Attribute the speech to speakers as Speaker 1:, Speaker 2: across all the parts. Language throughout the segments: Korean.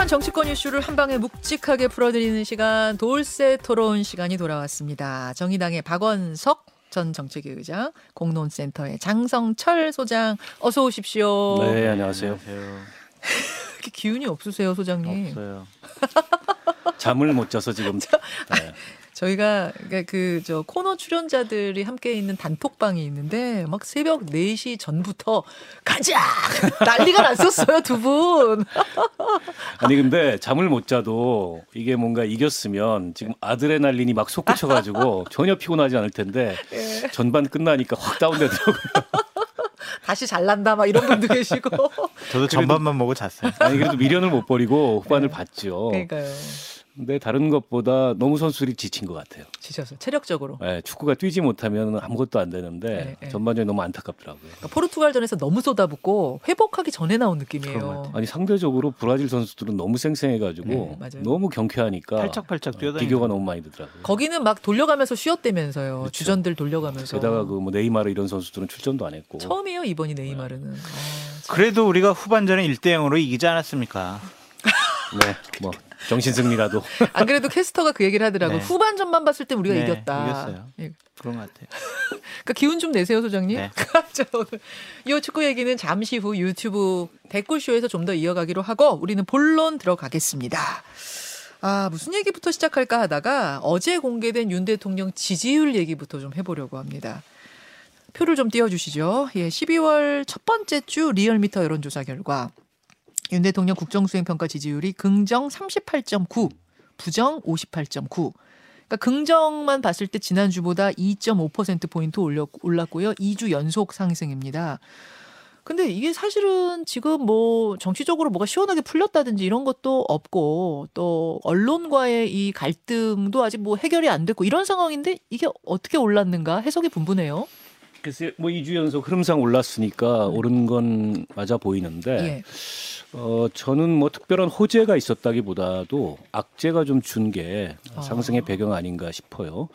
Speaker 1: 복잡한 정치권 이슈를 한 방에 묵직하게 풀어드리는 시간 돌쇠 토론 시간이 돌아왔습니다. 정의당의 박원석 전 정책위 의장, 공론센터의 장성철 소장 어서 오십시오.
Speaker 2: 네, 안녕하세요.
Speaker 1: 기운이 없으세요, 소장님?
Speaker 2: 없어요. 잠을 못 자서 지금. 네.
Speaker 1: 저희가 그 저 코너 출연자들이 함께 있는 단톡방이 있는데 막 새벽 4시 전부터 가자 난리가 났었어요 두 분.
Speaker 2: 아니 근데 잠을 못 자도 이게 뭔가 이겼으면 지금 아드레날린이 막 솟구쳐가지고 전혀 피곤하지 않을 텐데
Speaker 1: 예.
Speaker 2: 전반 끝나니까 확 다운되더라고요.
Speaker 1: 다시 잘난다 막 이런 분도 계시고.
Speaker 3: 저도 전반만 먹고 잤어요.
Speaker 2: 아니 그래도 미련을 못 버리고 후반을 봤죠.
Speaker 1: 그러니까요.
Speaker 2: 근데 다른 것보다 너무 선수들이 지친 것 같아요.
Speaker 1: 지쳤어요. 체력적으로.
Speaker 2: 네, 축구가 뛰지 못하면 아무것도 안 되는데
Speaker 1: 네, 네.
Speaker 2: 전반전이 너무 안타깝더라고요.
Speaker 1: 그러니까 포르투갈전에서 너무 쏟아붓고 회복하기 전에 나온 느낌이에요.
Speaker 2: 아니 상대적으로 브라질 선수들은 너무 쌩쌩해가지고
Speaker 1: 네.
Speaker 2: 너무 경쾌하니까
Speaker 3: 팔짝팔짝 뛰어다니는
Speaker 2: 비교가 너무 많이 되더라고요.
Speaker 1: 거기는 막 돌려가면서 쉬었다면서요.
Speaker 2: 그렇죠.
Speaker 1: 주전들 돌려가면서.
Speaker 2: 게다가 그 뭐 네이마르 이런 선수들은 출전도 안 했고
Speaker 1: 처음이에요 이번이 네이마르는. 아, 참.
Speaker 3: 그래도 우리가 후반전에 1대 0으로 이기지 않았습니까?
Speaker 2: 네, 뭐 정신 승리라도
Speaker 1: 안 그래도 캐스터가 그 얘기를 하더라고. 요
Speaker 3: 네.
Speaker 1: 후반전만 봤을 때 우리가
Speaker 3: 네,
Speaker 1: 이겼다.
Speaker 3: 이겼어요.
Speaker 1: 예.
Speaker 3: 그런 것 같아요.
Speaker 1: 그러니까 기운 좀 내세요, 소장님.
Speaker 3: 네.
Speaker 1: 자, 오늘 이 축구 얘기는 잠시 후 유튜브 댓글쇼에서 좀 더 이어가기로 하고 우리는 본론 들어가겠습니다. 아, 무슨 얘기부터 시작할까 하다가 어제 공개된 윤 대통령 지지율 얘기부터 좀 해보려고 합니다. 표를 좀 띄워주시죠. 예, 12월 첫 번째 주 리얼미터 여론조사 결과 윤 대통령 국정수행평가 지지율이 긍정 38.9, 부정 58.9. 그러니까 긍정만 봤을 때 지난주보다 2.5%포인트 올렸, 올랐고요. 2주 연속 상승입니다. 근데 이게 사실은 지금 뭐 정치적으로 뭐가 시원하게 풀렸다든지 이런 것도 없고 또 언론과의 이 갈등도 아직 뭐 해결이 안 됐고 이런 상황인데 이게 어떻게 올랐는가 해석이 분분해요.
Speaker 2: 글쎄 뭐 2주 연속 흐름상 올랐으니까 오른 건 맞아 보이는데
Speaker 1: 예.
Speaker 2: 어 저는 뭐 특별한 호재가 있었다기보다도 악재가 좀 준게
Speaker 1: 아.
Speaker 2: 상승의 배경 아닌가 싶어요.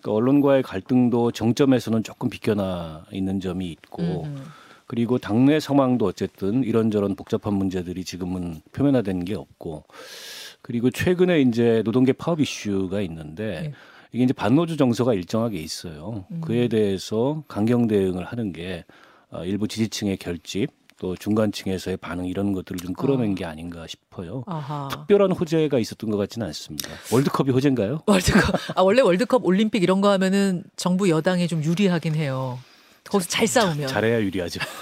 Speaker 2: 그러니까 언론과의 갈등도 정점에서는 조금 비껴나 있는 점이 있고
Speaker 1: 음,
Speaker 2: 그리고 당내 상황도 어쨌든 이런저런 복잡한 문제들이 지금은 표면화된 게 없고 그리고 최근에 이제 노동계 파업 이슈가 있는데
Speaker 1: 네.
Speaker 2: 이게 이제 반노조 정서가 일정하게 있어요.
Speaker 1: 음.
Speaker 2: 그에 대해서 강경 대응을 하는 게 어, 일부 지지층의 결집 또 중간층에서의 반응 이런 것들을 좀 끌어낸
Speaker 1: 아.
Speaker 2: 게 아닌가 싶어요.
Speaker 1: 아하.
Speaker 2: 특별한 호재가 있었던 것 같지는 않습니다. 월드컵이 호재인가요?
Speaker 1: 월드컵. 아 원래 월드컵 올림픽 이런 거 하면은 정부 여당이 좀 유리하긴 해요. 거기서 잘 싸우면.
Speaker 2: 잘해야 유리하죠.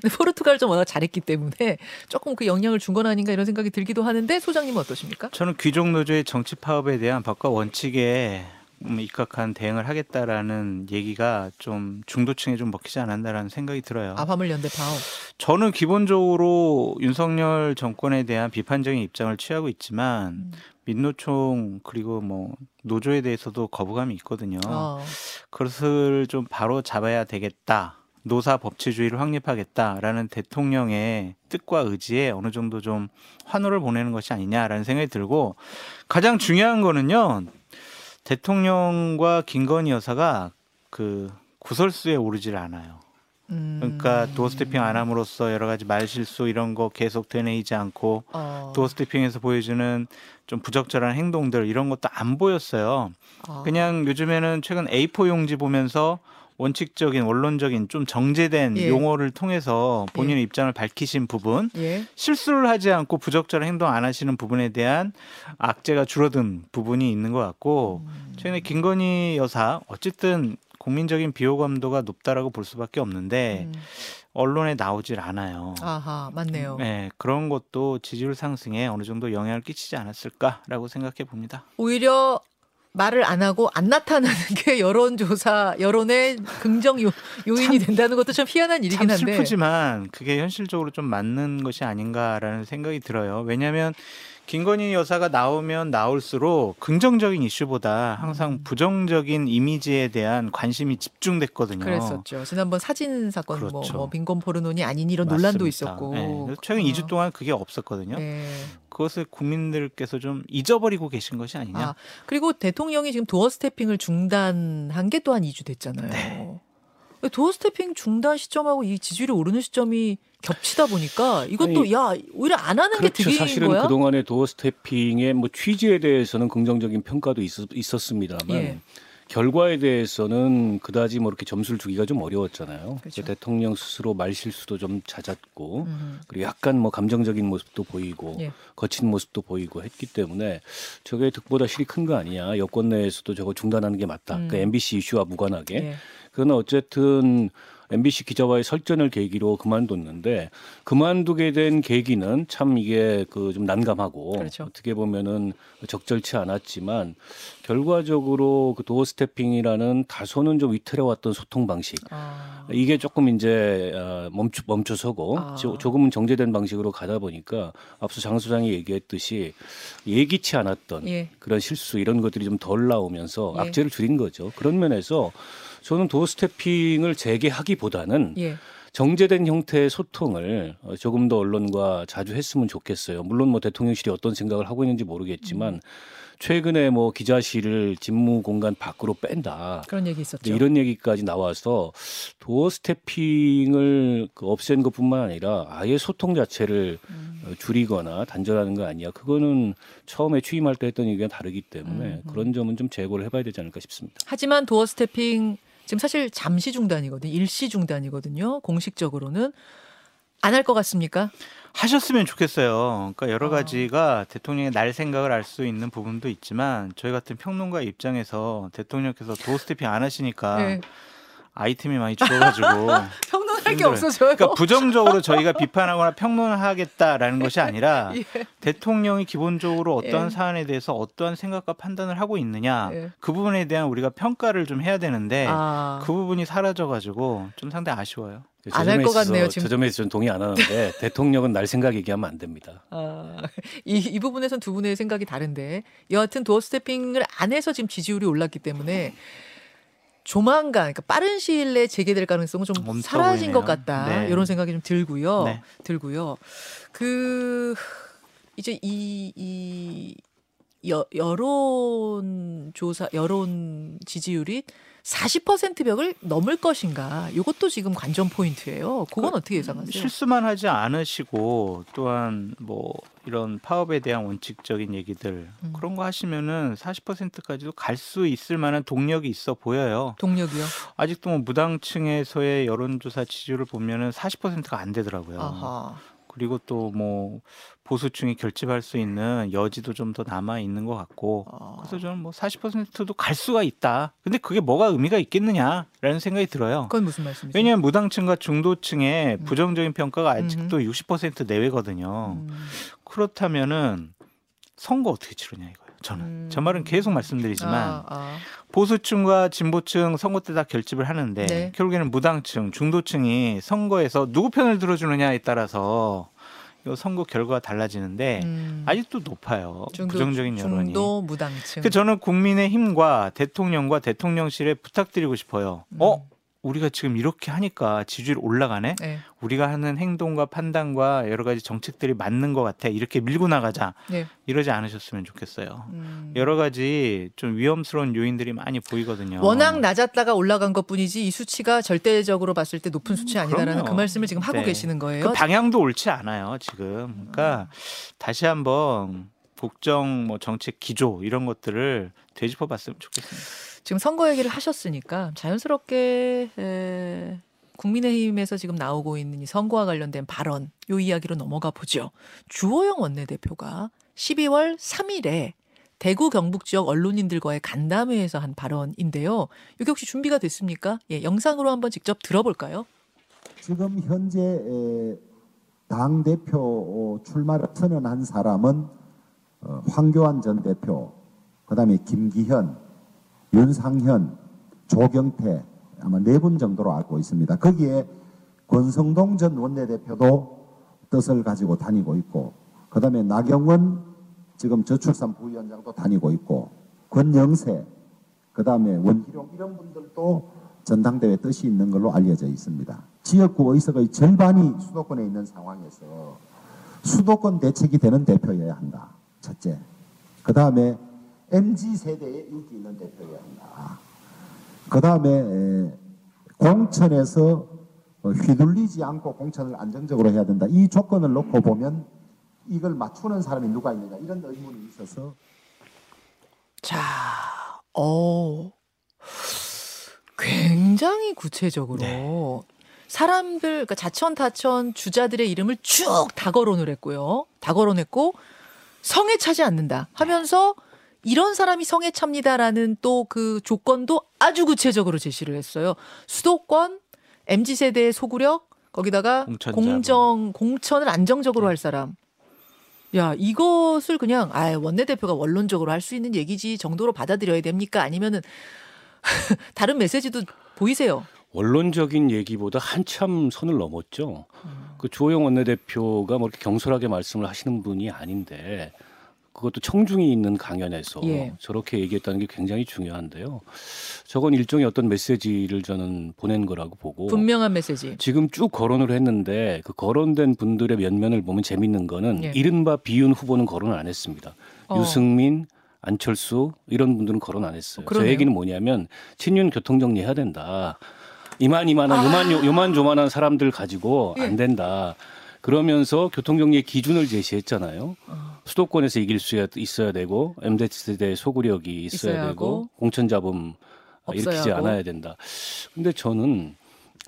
Speaker 1: 근데 포르투갈전 워낙 잘했기 때문에 조금 그 영향을 준 건 아닌가 이런 생각이 들기도 하는데 소장님은 어떠십니까?
Speaker 3: 저는 귀족 노조의 정치 파업에 대한 법과 원칙에 음, 입각한 대응을 하겠다라는 얘기가 좀 중도층에 좀 먹히지 않았나라는 생각이 들어요.
Speaker 1: 아 화물연대 파업.
Speaker 3: 저는 기본적으로 윤석열 정권에 대한 비판적인 입장을 취하고 있지만
Speaker 1: 음.
Speaker 3: 민노총 그리고 뭐 노조에 대해서도 거부감이 있거든요.
Speaker 1: 어.
Speaker 3: 그것을 좀 바로 잡아야 되겠다. 노사 법치주의를 확립하겠다라는 대통령의 뜻과 의지에 어느 정도 좀 환호를 보내는 것이 아니냐라는 생각이 들고 가장 중요한 거는요. 대통령과 김건희 여사가 그 구설수에 오르질 않아요.
Speaker 1: 음.
Speaker 3: 그러니까 도어 스태핑 안 함으로써 여러 가지 말실수 이런 거 계속 되뇌이지 않고
Speaker 1: 어.
Speaker 3: 도어 스태핑에서 보여주는 좀 부적절한 행동들 이런 것도 안 보였어요.
Speaker 1: 어.
Speaker 3: 그냥 요즘에는 최근 A4 용지 보면서 원칙적인 원론적인 좀 정제된
Speaker 1: 예.
Speaker 3: 용어를 통해서 본인의 입장을 밝히신 부분
Speaker 1: 예.
Speaker 3: 실수를 하지 않고 부적절한 행동 안 하시는 부분에 대한 악재가 줄어든 부분이 있는 것 같고
Speaker 1: 음.
Speaker 3: 최근에 김건희 여사 어쨌든 국민적인 비호감도가 높다라고 볼 수밖에 없는데
Speaker 1: 음.
Speaker 3: 언론에 나오질 않아요.
Speaker 1: 아하 맞네요.
Speaker 3: 네, 그런 것도 지지율 상승에 어느 정도 영향을 끼치지 않았을까라고 생각해 봅니다.
Speaker 1: 오히려 말을 안 하고 안 나타나는 게 여론조사 여론의 긍정 요, 요인이 된다는 것도 좀 희한한 일이긴
Speaker 3: 참
Speaker 1: 한데.
Speaker 3: 슬프지만 그게 현실적으로 좀 맞는 것이 아닌가라는 생각이 들어요. 왜냐하면 김건희 여사가 나오면 나올수록 긍정적인 이슈보다 항상
Speaker 1: 음.
Speaker 3: 부정적인 이미지에 대한 관심이 집중됐거든요.
Speaker 1: 그랬었죠. 지난번 사진 사건 뭐,
Speaker 3: 그렇죠.
Speaker 1: 뭐 빈곤 포르노니 아닌 이런 논란도
Speaker 3: 맞습니다.
Speaker 1: 있었고.
Speaker 3: 네, 최근
Speaker 1: 어.
Speaker 3: 2주 동안 그게 없었거든요.
Speaker 1: 네.
Speaker 3: 그것을 국민들께서 좀 잊어버리고 계신 것이 아니냐.
Speaker 1: 아, 그리고 대통령이 지금 도어 스태핑을 중단한 게 또한 2주 됐잖아요.
Speaker 3: 네.
Speaker 1: 도어 스태핑 중단 시점하고 이 지지율이 오르는 시점이 겹치다 보니까 이것도
Speaker 2: 아니,
Speaker 1: 야 오히려 안 하는 게
Speaker 2: 그렇죠.
Speaker 1: 득인
Speaker 2: 사실은
Speaker 1: 거야.
Speaker 2: 그동안의 도어 스태핑의 뭐 취지에 대해서는 긍정적인 평가도 있었, 있었습니다만
Speaker 1: 예.
Speaker 2: 결과에 대해서는 그다지 뭐 이렇게 점수를 주기가 좀 어려웠잖아요.
Speaker 1: 그렇죠.
Speaker 2: 대통령 스스로 말 실수도 좀 잦았고
Speaker 1: 음.
Speaker 2: 그리고 약간 뭐 감정적인 모습도 보이고
Speaker 1: 예.
Speaker 2: 거친 모습도 보이고 했기 때문에 저게 득보다 실이 큰 거 아니냐. 여권 내에서도 저거 중단하는 게 맞다.
Speaker 1: 음.
Speaker 2: 그 MBC 이슈와 무관하게.
Speaker 1: 예.
Speaker 2: 그러나 어쨌든 MBC 기자와의 설전을 계기로 그만뒀는데 그만두게 된 계기는 참 이게 그 좀 난감하고
Speaker 1: 그렇죠.
Speaker 2: 어떻게 보면은 적절치 않았지만 결과적으로 그 도어 스태핑이라는 다소는 좀 위태로웠던 소통 방식
Speaker 1: 아.
Speaker 2: 이게 조금 이제 어, 멈추 멈춰서고
Speaker 1: 아.
Speaker 2: 조- 조금은 정제된 방식으로 가다 보니까 앞서 장 소장이 얘기했듯이 예기치 않았던
Speaker 1: 예.
Speaker 2: 그런 실수 이런 것들이 좀 덜 나오면서
Speaker 1: 예.
Speaker 2: 악재를 줄인 거죠. 그런 면에서 저는 도어 스태핑을 재개하기보다는
Speaker 1: 예.
Speaker 2: 정제된 형태의 소통을 어, 조금 더 언론과 자주 했으면 좋겠어요. 물론 뭐 대통령실이 어떤 생각을 하고 있는지 모르겠지만
Speaker 1: 음.
Speaker 2: 최근에 뭐 기자실을 직무 공간 밖으로 뺀다.
Speaker 1: 그런 얘기 있었죠.
Speaker 2: 이런 얘기까지 나와서 도어 스태핑을 그 없앤 것뿐만 아니라 아예 소통 자체를
Speaker 1: 음.
Speaker 2: 어, 줄이거나 단절하는 거 아니야. 그거는 처음에 취임할 때 했던 얘기가 다르기 때문에
Speaker 1: 음, 음.
Speaker 2: 그런 점은 좀 재고를 해봐야 되지 않을까 싶습니다.
Speaker 1: 하지만 doorstepping 지금 사실 잠시 중단이거든요. 일시 중단이거든요. 공식적으로는 안 할 것 같습니까?
Speaker 3: 하셨으면 좋겠어요. 그러니까 여러
Speaker 1: 아.
Speaker 3: 가지가 대통령의 날 생각을 알 수 있는 부분도 있지만 저희 같은 평론가 입장에서 대통령께서 doorstepping 안 하시니까
Speaker 1: 네.
Speaker 3: 아이템이 많이 줄어가지고
Speaker 1: 평론할 게
Speaker 3: 힘들어요.
Speaker 1: 없어져요.
Speaker 3: 그러니까 부정적으로 저희가 비판하거나 평론하겠다라는 것이 아니라
Speaker 1: 예.
Speaker 3: 대통령이 기본적으로 어떠한
Speaker 1: 예.
Speaker 3: 사안에 대해서 어떠한 생각과 판단을 하고 있느냐
Speaker 1: 예.
Speaker 3: 그 부분에 대한 우리가 평가를 좀 해야 되는데
Speaker 1: 아,
Speaker 3: 그 부분이 사라져가지고 좀 상당히 아쉬워요.
Speaker 1: 안할것 같네요, 지금.
Speaker 2: 저 점에서 저는 동의 안 하는데 대통령은 날 생각 얘기하면 안 됩니다.
Speaker 1: 아, 이, 이 부분에선 두 분의 생각이 다른데 여하튼 도어 스태핑을 안 해서 지금 지지율이 올랐기 때문에 조만간 그러니까 빠른 시일 내에 재개될 가능성은 좀 사라진 것
Speaker 3: 보이네요.
Speaker 1: 같다
Speaker 3: 네.
Speaker 1: 이런 생각이 좀 들고요
Speaker 3: 네.
Speaker 1: 들고요 그 이제 이, 이 여, 여론 조사 여론 지지율이 40% 벽을 넘을 것인가 이것도 지금 관전 포인트예요 그건 어떻게 예상하세요?
Speaker 3: 실수만 하지 않으시고 또한 뭐 이런 파업에 대한 원칙적인 얘기들
Speaker 1: 음.
Speaker 3: 그런 거 하시면은 40%까지도 갈 수 있을 만한 동력이 있어 보여요.
Speaker 1: 동력이요.
Speaker 3: 아직도 뭐 무당층에서의 여론조사 지지율을 보면은 40%가 안 되더라고요.
Speaker 1: 아하.
Speaker 3: 그리고 또 뭐 보수층이 결집할 수 있는 여지도 좀 더 남아 있는 것 같고
Speaker 1: 아.
Speaker 3: 그래서 저는 뭐 40%도 갈 수가 있다. 근데 그게 뭐가 의미가 있겠느냐라는 생각이 들어요.
Speaker 1: 그건 무슨 말씀이세요?
Speaker 3: 왜냐하면 무당층과 중도층의
Speaker 1: 음.
Speaker 3: 부정적인 평가가 아직도 60% 내외거든요.
Speaker 1: 음.
Speaker 3: 그렇다면은 선거 어떻게 치르냐 이거예요. 저는
Speaker 1: 음.
Speaker 3: 저 말은 계속 말씀드리지만
Speaker 1: 아, 아.
Speaker 3: 보수층과 진보층 선거 때 다 결집을 하는데
Speaker 1: 네.
Speaker 3: 결국에는 무당층, 중도층이 선거에서 누구 편을 들어주느냐에 따라서 이 선거 결과가 달라지는데
Speaker 1: 음.
Speaker 3: 아직도 높아요.
Speaker 1: 중도,
Speaker 3: 부정적인 여론이.
Speaker 1: 중도 무당층.
Speaker 3: 그 저는 국민의 힘과 대통령과 대통령실에 부탁드리고 싶어요.
Speaker 1: 음.
Speaker 3: 어? 우리가 지금 이렇게 하니까 지지율 올라가네.
Speaker 1: 네.
Speaker 3: 우리가 하는 행동과 판단과 여러 가지 정책들이 맞는 것 같아. 이렇게 밀고 나가자.
Speaker 1: 네.
Speaker 3: 이러지 않으셨으면 좋겠어요.
Speaker 1: 음.
Speaker 3: 여러 가지 좀 위험스러운 요인들이 많이 보이거든요.
Speaker 1: 워낙 낮았다가 올라간 것뿐이지 이 수치가 절대적으로 봤을 때 높은 수치 아니다라는
Speaker 3: 그럼요.
Speaker 1: 그 말씀을 지금 하고
Speaker 3: 네.
Speaker 1: 계시는 거예요.
Speaker 3: 그 방향도 옳지 않아요 지금. 그러니까 다시 한번 국정 뭐 정책 기조 이런 것들을 되짚어봤으면 좋겠습니다.
Speaker 1: 지금 선거 얘기를 하셨으니까 자연스럽게 에, 국민의힘에서 지금 나오고 있는 이 선거와 관련된 발언 요 이야기로 넘어가 보죠. 주호영 원내대표가 12월 3일에 대구 경북 지역 언론인들과의 간담회에서 한 발언인데요. 이게 혹시 준비가 됐습니까? 예, 영상으로 한번 직접 들어볼까요?
Speaker 4: 지금 현재 에, 당 대표 출마를 선언한 사람은 어, 황교안 전 대표, 그다음에 김기현, 윤상현, 조경태 아마 네 분 정도로 알고 있습니다. 거기에 권성동 전 원내대표도 뜻을 가지고 다니고 있고, 그 다음에 나경원 지금 저출산 부위원장도 다니고 있고, 권영세, 그 다음에 원희룡 이런 분들도 전당대회 뜻이 있는 걸로 알려져 있습니다. 지역구 의석의 절반이 수도권에 있는 상황에서 수도권 대책이 되는 대표여야 한다. 첫째. 그 다음에 MZ 세대에 인기 있는 한다. 그 다음에 공천에서 어, 휘둘리지 않고 공천을 안정적으로 해야 된다. 이 조건을 놓고 보면 이걸 맞추는 사람이 누가 있느냐 이런 의문이 있어서
Speaker 1: 자, 어, 굉장히 구체적으로
Speaker 3: 네.
Speaker 1: 사람들, 그러니까 자천, 타천 주자들의 이름을 쭉 다 거론을 했고요. 다 거론했고 성에 차지 않는다 하면서 이런 사람이 성에 찹니다라는 또 그 조건도 아주 구체적으로 제시를 했어요. 수도권, mz 세대의 소구력, 거기다가
Speaker 3: 공천
Speaker 1: 공정 공천을 안정적으로 할 사람. 야 이것을 그냥 아 원내대표가 원론적으로 할 수 있는 얘기지 정도로 받아들여야 됩니까? 아니면은 다른 메시지도 보이세요?
Speaker 2: 원론적인 얘기보다 한참 선을 넘었죠. 그 주호영 원내대표가 뭐 이렇게 경솔하게 말씀을 하시는 분이 아닌데 그것도 청중이 있는 강연에서
Speaker 1: 예.
Speaker 2: 저렇게 얘기했다는 게 굉장히 중요한데요. 저건 일종의 어떤 메시지를 저는 보낸 거라고 보고
Speaker 1: 분명한 메시지.
Speaker 2: 지금 쭉 거론을 했는데 그 거론된 분들의 면면을 보면 재밌는 거는
Speaker 1: 예.
Speaker 2: 이른바 비윤 후보는 거론을 안 했습니다.
Speaker 1: 어.
Speaker 2: 유승민, 안철수 이런 분들은 거론 안 했어요. 저
Speaker 1: 그러네요.
Speaker 2: 얘기는 뭐냐면 친윤 교통 정리 해야 된다. 이만 이만한 요만 요- 요만 조만한 사람들 가지고
Speaker 1: 아. 예.
Speaker 2: 안 된다. 그러면서 교통 정리의 기준을 제시했잖아요.
Speaker 1: 어.
Speaker 2: 수도권에서 이길 수 있어야 되고 MZ 세대 소구력이 있어야,
Speaker 1: 있어야
Speaker 2: 되고
Speaker 1: 하고.
Speaker 2: 공천 잡음
Speaker 1: 없어야
Speaker 2: 일으키지. 않아야 된다. 근데 저는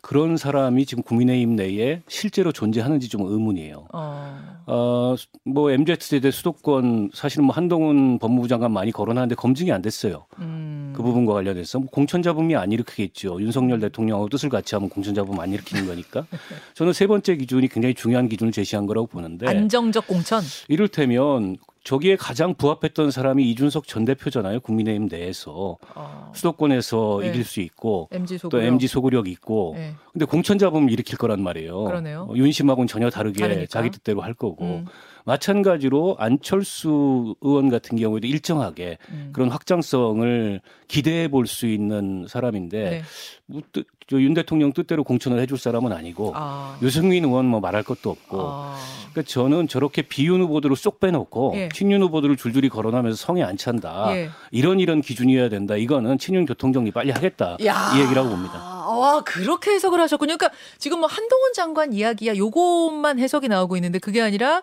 Speaker 2: 그런 사람이 지금 국민의힘 내에 실제로 존재하는지 좀 의문이에요.
Speaker 1: 어.
Speaker 2: 어, 뭐 MZ 세대 수도권 사실은 뭐 한동훈 법무부 장관 많이 거론하는데 검증이 안 됐어요.
Speaker 1: 음.
Speaker 2: 그 부분과 관련해서 뭐 공천 잡음이 안 일으키겠죠. 윤석열 대통령하고 뜻을 같이 하면 공천 잡음 안 일으키는 거니까. 저는 세 번째 기준이 굉장히 중요한 기준을 제시한 거라고 보는데
Speaker 1: 안정적 공천.
Speaker 2: 이를테면 저기에 가장 부합했던 사람이 이준석 전 대표잖아요. 국민의힘 내에서
Speaker 1: 어.
Speaker 2: 수도권에서
Speaker 1: 네.
Speaker 2: 이길 수 있고
Speaker 1: MG
Speaker 2: 또
Speaker 1: 소구력.
Speaker 2: MG 소구력 있고
Speaker 1: 네.
Speaker 2: 근데 공천 잡음 일으킬 거란 말이에요.
Speaker 1: 그러네요.
Speaker 2: 어, 윤심하고는 전혀 다르게
Speaker 1: 다르니까.
Speaker 2: 자기 뜻대로 할 거고
Speaker 1: 음.
Speaker 2: 마찬가지로 안철수 의원 같은 경우에도 일정하게
Speaker 1: 음.
Speaker 2: 그런 확장성을 기대해 볼 수 있는 사람인데
Speaker 1: 네.
Speaker 2: 뭐 뜻- 저윤 대통령 뜻대로 공천을 해줄 사람은 아니고
Speaker 1: 아.
Speaker 2: 유승민 의원 뭐 말할 것도 없고
Speaker 1: 아.
Speaker 2: 그러니까 저는 저렇게 비윤 후보들을 쏙 빼놓고
Speaker 1: 예.
Speaker 2: 친윤 후보들을 줄줄이 거론하면서 성에 안 찬다.
Speaker 1: 예.
Speaker 2: 이런 이런 기준이어야 된다. 이거는 친윤 교통정리 빨리 하겠다.
Speaker 1: 야.
Speaker 2: 이 얘기라고 봅니다.
Speaker 1: 와, 그렇게 해석을 하셨군요. 그러니까 지금 뭐 한동훈 장관 이야기야 요것만 해석이 나오고 있는데 그게 아니라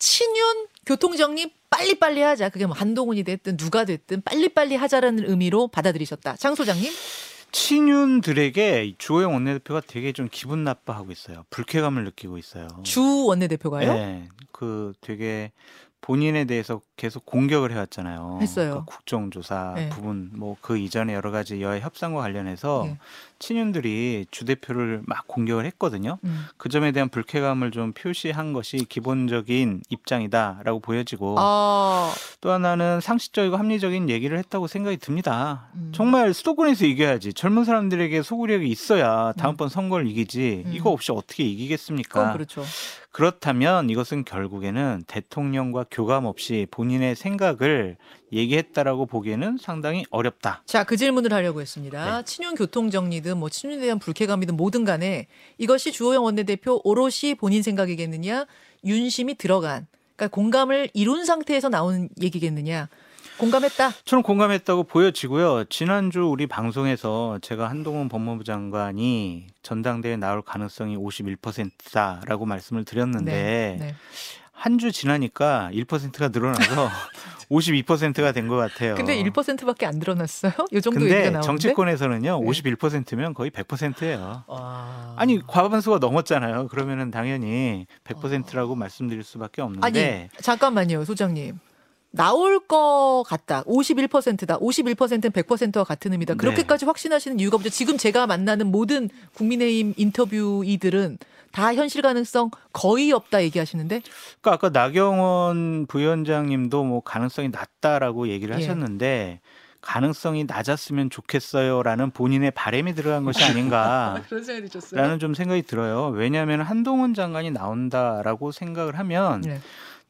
Speaker 1: 친윤 교통정리 빨리빨리 하자. 그게 뭐 한동훈이 됐든 누가 됐든 빨리빨리 하자라는 의미로 받아들이셨다. 장 소장님?
Speaker 3: 친윤들에게 주호영 원내대표가 되게 좀 기분 나빠하고 있어요. 불쾌감을 느끼고 있어요.
Speaker 1: 주 원내대표가요?
Speaker 3: 네, 그 되게 본인에 대해서 계속 공격을 해왔잖아요.
Speaker 1: 했어요.
Speaker 3: 그 국정조사
Speaker 1: 네.
Speaker 3: 부분, 뭐 그 이전에 여러 가지 여야 협상과 관련해서
Speaker 1: 네.
Speaker 3: 친윤들이 주 대표를 막 공격을 했거든요.
Speaker 1: 음.
Speaker 3: 그 점에 대한 불쾌감을 좀 표시한 것이 기본적인 입장이다라고 보여지고
Speaker 1: 아,
Speaker 3: 또 하나는 상식적이고 합리적인 얘기를 했다고 생각이 듭니다.
Speaker 1: 음.
Speaker 3: 정말 수도권에서 이겨야지. 젊은 사람들에게 소구력이 있어야 다음번 선거를 이기지.
Speaker 1: 음.
Speaker 3: 이거 없이 어떻게 이기겠습니까?
Speaker 1: 그렇죠.
Speaker 3: 그렇다면 이것은 결국에는 대통령과 교감 없이 본 인의 생각을 얘기했다라고 보기에는 상당히 어렵다.
Speaker 1: 자, 그 질문을 하려고 했습니다.
Speaker 3: 네.
Speaker 1: 친윤 교통 정리든 뭐 친윤에 대한 불쾌감이든 뭐든 간에 이것이 주호영 원내대표 오롯이 본인 생각이겠느냐, 윤심이 들어간, 그러니까 공감을 이룬 상태에서 나온 얘기겠느냐. 공감했다.
Speaker 3: 저는 공감했다고 보여지고요. 지난주 우리 방송에서 제가 한동훈 법무부 장관이 전당대회에 나올 가능성이 51%다라고 말씀을 드렸는데
Speaker 1: 네.
Speaker 3: 한 주 지나니까 1%가 늘어나서 52%가 된 것 같아요.
Speaker 1: 근데 1%밖에 안 늘어났어요? 요 정도 얘기가 나오는데.
Speaker 3: 정치권에서는요,
Speaker 1: 네.
Speaker 3: 51%면 거의 100%예요.
Speaker 1: 아.
Speaker 3: 아니 과반수가 넘었잖아요. 그러면은 당연히 100%라고 말씀드릴 수밖에
Speaker 1: 아니,
Speaker 3: 없는데
Speaker 1: 잠깐만요, 소장님. 나올 것 같다. 51%다. 51%는 100%와 같은 의미다.
Speaker 3: 네.
Speaker 1: 그렇게까지 확신하시는 이유가 뭐죠? 지금 제가 만나는 모든 국민의힘 인터뷰이들은 다 현실 가능성 거의 없다 얘기하시는데
Speaker 3: 그러니까 아까 나경원 부위원장님도 뭐 가능성이 낮다라고 얘기를
Speaker 1: 예.
Speaker 3: 하셨는데 가능성이 낮았으면 좋겠어요라는 본인의 바람이 들어간 것이 아닌가 라는
Speaker 1: 생각이 드셨어요?
Speaker 3: 좀 생각이 들어요. 왜냐하면 한동훈 장관이 나온다라고 생각을 하면
Speaker 1: 네.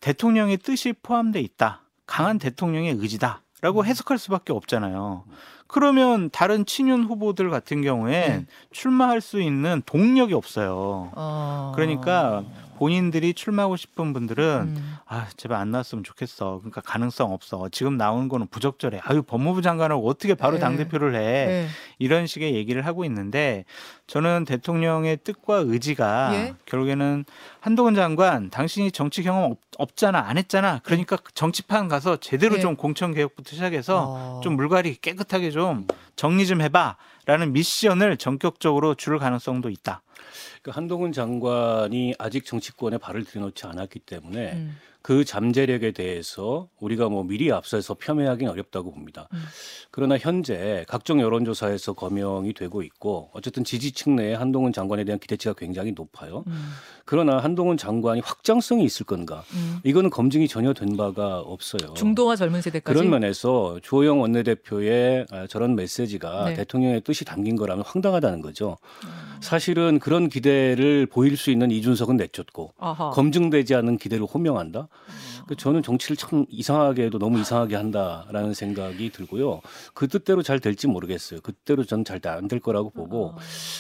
Speaker 3: 대통령의 뜻이 포함돼 있다. 강한 대통령의 의지다 라고 해석할 수밖에 없잖아요. 그러면 다른 친윤 후보들 같은 경우엔
Speaker 1: 네.
Speaker 3: 출마할 수 있는 동력이 없어요.
Speaker 1: 어...
Speaker 3: 그러니까 본인들이 출마하고 싶은 분들은
Speaker 1: 음.
Speaker 3: 아 제발 안 나왔으면 좋겠어. 그러니까 가능성 없어. 지금 나오는 거는 부적절해. 아유 법무부 장관하고 어떻게 바로
Speaker 1: 네.
Speaker 3: 당 대표를 해?
Speaker 1: 네.
Speaker 3: 이런 식의 얘기를 하고 있는데 저는 대통령의 뜻과 의지가
Speaker 1: 예.
Speaker 3: 결국에는 한동훈 장관 당신이 정치 경험 없, 없잖아 안 했잖아 그러니까 정치판 가서 제대로
Speaker 1: 예.
Speaker 3: 좀 공천 개혁부터 시작해서
Speaker 1: 어.
Speaker 3: 좀 물갈이 깨끗하게 좀 정리 좀 해봐 라는 미션을 전격적으로 줄 가능성도 있다.
Speaker 2: 그 한동훈 장관이 아직 정치권에 발을 들여놓지 않았기 때문에
Speaker 1: 음.
Speaker 2: 그 잠재력에 대해서 우리가 뭐 미리 앞서서 폄훼하기는 어렵다고 봅니다.
Speaker 1: 음.
Speaker 2: 그러나 현재 각종 여론조사에서 거명이 되고 있고 어쨌든 지지층 내에 한동훈 장관에 대한 기대치가 굉장히 높아요.
Speaker 1: 음.
Speaker 2: 그러나 한동훈 장관이 확장성이 있을 건가?
Speaker 1: 음.
Speaker 2: 이거는 검증이 전혀 된 바가 없어요.
Speaker 1: 중도와 젊은 세대까지
Speaker 2: 그런 면에서 주호영 원내대표의 아, 저런 메시지가
Speaker 1: 네.
Speaker 2: 대통령의 뜻이 담긴 거라면 황당하다는 거죠.
Speaker 1: 음.
Speaker 2: 사실은 그런 기대를 보일 수 있는 이준석은 내쫓고
Speaker 1: 아하.
Speaker 2: 검증되지 않은 기대를 호명한다. 그 저는 정치를 참 이상하게도 너무 이상하게 한다라는 생각이 들고요. 그 뜻대로 잘 될지 모르겠어요. 그때로 저는 잘 안 될 거라고 보고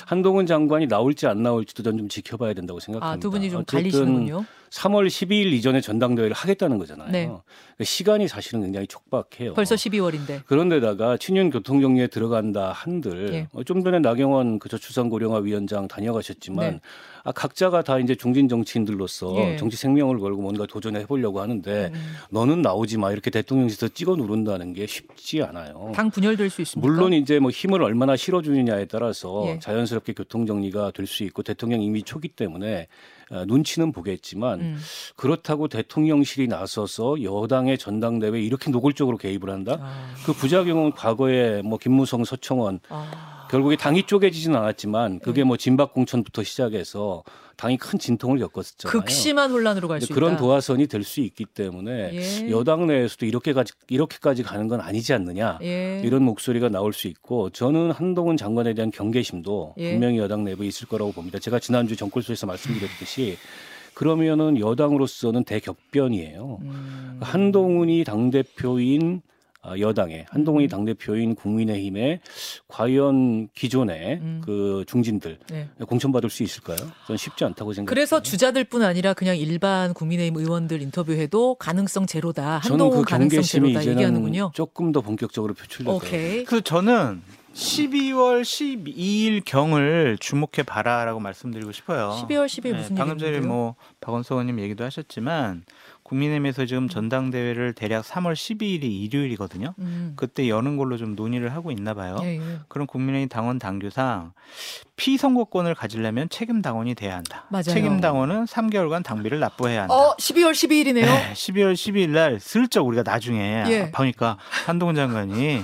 Speaker 2: 한동훈 장관이 나올지 안 나올지도 전좀 지켜봐야 된다고 생각합니다.
Speaker 1: 아, 두 분이 좀 갈리시는군요.
Speaker 2: 3월 12일 이전에 전당대회를 하겠다는 거잖아요.
Speaker 1: 네.
Speaker 2: 그러니까 시간이 사실은 굉장히 촉박해요.
Speaker 1: 벌써 12월인데.
Speaker 2: 그런데다가 친윤 교통정리에 들어간다 한들
Speaker 1: 예.
Speaker 2: 어, 좀 전에 나경원 그 저출산고령화 위원장 다녀가셨지만
Speaker 1: 네.
Speaker 2: 아, 각자가 다 이제 중진 정치인들로서
Speaker 1: 예.
Speaker 2: 정치 생명을 걸고 뭔가 도전해 보려고 하는데
Speaker 1: 음.
Speaker 2: 너는 나오지 마 이렇게 대통령실에서 찍어 누른다는 게 쉽지 않아요.
Speaker 1: 당 분열될 수 있습니까?
Speaker 2: 물론 이제 뭐 힘을 얼마나 실어주느냐에 따라서
Speaker 1: 예.
Speaker 2: 자연스럽게 교통 정리가 될 수 있고 대통령 이미 초기 때문에 어, 눈치는 보겠지만
Speaker 1: 음.
Speaker 2: 그렇다고 대통령실이 나서서 여당의 전당대회에 이렇게 노골적으로 개입을 한다?
Speaker 1: 아.
Speaker 2: 그 부작용은 과거에 뭐 김무성, 서청원
Speaker 1: 아.
Speaker 2: 결국에 당이 쪼개지진 않았지만 그게 뭐 진박 공천부터 시작해서 당이 큰 진통을 겪었잖아요.
Speaker 1: 극심한 혼란으로 갈 수 있다.
Speaker 2: 그런 도화선이 될 수 있기 때문에
Speaker 1: 예.
Speaker 2: 여당 내에서도 이렇게까지 이렇게까지 가는 건 아니지 않느냐
Speaker 1: 예.
Speaker 2: 이런 목소리가 나올 수 있고 저는 한동훈 장관에 대한 경계심도
Speaker 1: 예.
Speaker 2: 분명히 여당 내부에 있을 거라고 봅니다. 제가 지난주 정골소에서 말씀드렸듯이 그러면은 여당으로서는 대격변이에요.
Speaker 1: 음.
Speaker 2: 한동훈이 당 대표인 아, 여당의 한동훈이
Speaker 1: 음.
Speaker 2: 당 대표인 국민의힘에 과연 기존의
Speaker 1: 음.
Speaker 2: 그 중진들
Speaker 1: 네.
Speaker 2: 공천받을 수 있을까요? 저는 쉽지 않다고 생각합니다.
Speaker 1: 그래서 주자들뿐 아니라 그냥 일반 국민의힘 의원들 인터뷰해도 가능성 제로다.
Speaker 2: 저는
Speaker 1: 한동훈
Speaker 2: 그
Speaker 1: 가능성 제로다
Speaker 2: 이제는
Speaker 1: 얘기하는군요.
Speaker 2: 조금 더 본격적으로 표출될 거예요.
Speaker 1: 오케이.
Speaker 3: 그 저는 12월 12일 경을 주목해 봐라라고 말씀드리고 싶어요.
Speaker 1: 12월 10일
Speaker 3: 네,
Speaker 1: 무슨
Speaker 3: 방금 전에? 뭐 박원석 의원님 얘기도 하셨지만 국민의힘에서 지금 전당대회를 대략 3월 12일이 일요일이거든요.
Speaker 1: 음.
Speaker 3: 그때 여는 걸로 좀 논의를 하고 있나 봐요.
Speaker 1: 예, 예.
Speaker 3: 그럼 국민의힘 당원 당규상 피선거권을 가지려면 책임 당원이 돼야 한다.
Speaker 1: 맞아요.
Speaker 3: 책임 당원은 3개월간 당비를 납부해야 한다.
Speaker 1: 어, 12월 12일이네요.
Speaker 3: 네, 12월 12일 날 슬쩍 우리가 나중에
Speaker 1: 예.
Speaker 3: 보니까 한동훈 장관이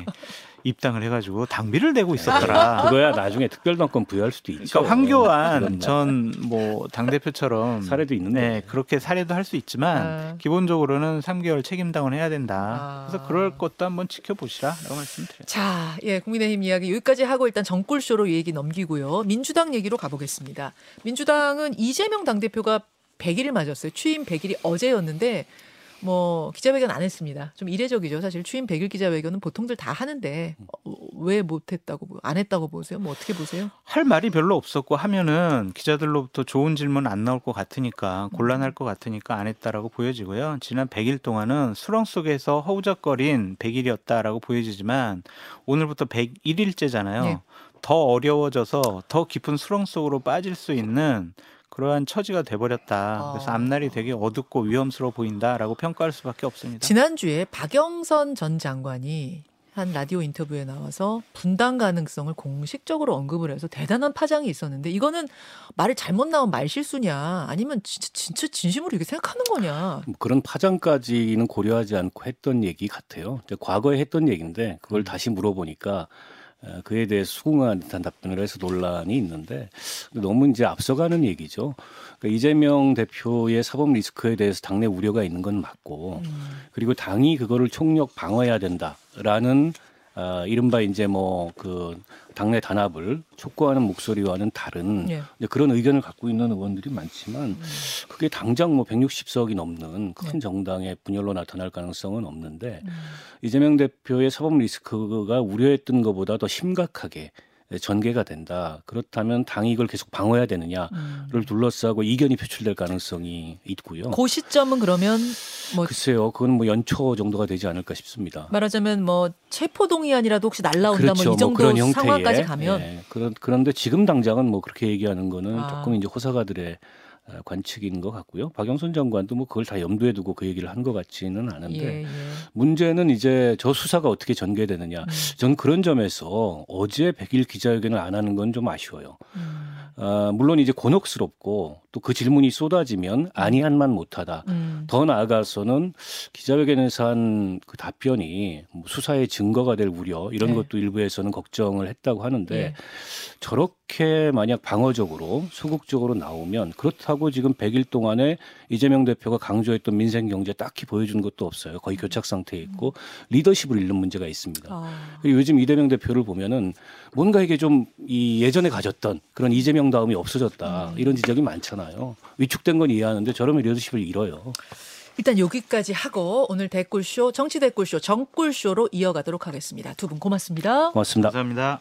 Speaker 3: 입당을 해가지고 당비를 내고 있었더라.
Speaker 2: 그거야 나중에 특별당권 부여할 수도 있죠.
Speaker 3: 그러니까 황교안
Speaker 2: 그런
Speaker 3: 전뭐 당 대표처럼
Speaker 2: 사례도 있는데.
Speaker 3: 네, 그렇게 사례도 할 수 있지만
Speaker 1: 아.
Speaker 3: 기본적으로는 3개월 책임 당원 해야 된다.
Speaker 1: 아.
Speaker 3: 그래서 그럴 것도 한번 지켜보시라라고 말씀드려요.
Speaker 1: 자, 예, 국민의힘 이야기 여기까지 하고 일단 정꿀쇼로 이 얘기 넘기고요. 민주당 얘기로 가보겠습니다. 민주당은 이재명 당 대표가 100일을 맞았어요. 취임 100일이 어제였는데 뭐 기자회견 안 했습니다. 좀 이례적이죠. 사실 취임 100일 기자회견은 보통들 다 하는데 어, 왜 못했다고 보- 안 했다고 보세요? 뭐 어떻게 보세요?
Speaker 3: 할 말이 별로 없었고 하면은 기자들로부터 좋은 질문 안 나올 것 같으니까 곤란할 것 같으니까 안 했다라고 보여지고요. 지난 100일 동안은 수렁 속에서 허우적거린 100일이었다라고 보여지지만 오늘부터 101일째잖아요.
Speaker 1: 네.
Speaker 3: 더 어려워져서 더 깊은 수렁 속으로 빠질 수 있는 그러한 처지가 돼버렸다. 그래서
Speaker 1: 아.
Speaker 3: 앞날이 되게 어둡고 위험스러워 보인다라고 평가할 수밖에 없습니다.
Speaker 1: 지난주에 박영선 전 장관이 한 라디오 인터뷰에 나와서 분당 가능성을 공식적으로 언급을 해서 대단한 파장이 있었는데 이거는 말을 잘못 나온 말실수냐 아니면 진짜 진짜 진심으로 이렇게 생각하는 거냐
Speaker 2: 뭐 그런 파장까지는 고려하지 않고 했던 얘기 같아요. 과거에 했던 얘기인데 그걸 다시 물어보니까 어, 그에 대해 수긍한 듯한 답변을 해서 논란이 있는데 너무 이제 앞서가는 얘기죠. 그러니까 이재명 대표의 사법 리스크에 대해서 당내 우려가 있는 건 맞고 그리고 당이 그거를 총력 방어해야 된다라는 아, 이른바 이제 뭐 그 당내 단합을 촉구하는 목소리와는 다른
Speaker 1: 예.
Speaker 2: 그런 의견을 갖고 있는 의원들이 많지만 그게 당장 뭐 160석이 넘는 큰
Speaker 1: 네.
Speaker 2: 정당의 분열로 나타날 가능성은 없는데
Speaker 1: 음.
Speaker 2: 이재명 대표의 사법 리스크가 우려했던 것보다 더 심각하게 전개가 된다. 그렇다면 당이 이걸 계속 방어해야 되느냐를
Speaker 1: 음.
Speaker 2: 둘러싸고 이견이 표출될 가능성이 있고요.
Speaker 1: 그 시점은 그러면 뭐
Speaker 2: 글쎄요, 그건 뭐 연초 정도가 되지 않을까 싶습니다.
Speaker 1: 말하자면 뭐 체포 동의안이라도 혹시 날라온다
Speaker 2: 그렇죠.
Speaker 1: 뭐이 정도
Speaker 2: 그런
Speaker 1: 상황까지 가면
Speaker 2: 예, 그런 그런데 지금 당장은 뭐 그렇게 얘기하는 거는
Speaker 1: 아.
Speaker 2: 조금 이제 호사가들의 어, 관측인 것 같고요. 박영선 장관도 뭐 그걸 다 염두에 두고 그 얘기를 한 것 같지는 않은데
Speaker 1: 예, 예.
Speaker 2: 문제는 이제 저 수사가 어떻게 전개되느냐.
Speaker 1: 음.
Speaker 2: 전 그런 점에서 어제 100일 기자회견을 안 하는 건 좀 아쉬워요.
Speaker 1: 음.
Speaker 2: 아, 물론 이제 곤혹스럽고 또 그 질문이 쏟아지면 아니한만 못하다.
Speaker 1: 음.
Speaker 2: 더 나아가서는 기자회견에서 한 그 답변이 뭐 수사의 증거가 될 우려 이런
Speaker 1: 네.
Speaker 2: 것도 일부에서는 걱정을 했다고 하는데
Speaker 1: 예.
Speaker 2: 저렇게 만약 방어적으로 소극적으로 나오면 그렇다고 지금 100일 동안에 이재명 대표가 강조했던 민생 경제 딱히 보여준 것도 없어요. 거의 교착 상태에 있고 리더십을 잃는 문제가 있습니다.
Speaker 1: 아.
Speaker 2: 그리고 요즘 이재명 대표를 보면은 뭔가 이게 좀 이 예전에 가졌던 그런 이재명 다움이 없어졌다
Speaker 1: 음.
Speaker 2: 이런 지적이 많잖아요. 위축된 건 이해하는데 저러면 리더십을 잃어요.
Speaker 1: 일단 여기까지 하고 오늘 댓글쇼 정치 댓글쇼 정꿀쇼로 이어가도록 하겠습니다. 두 분 고맙습니다.
Speaker 2: 고맙습니다.
Speaker 3: 감사합니다.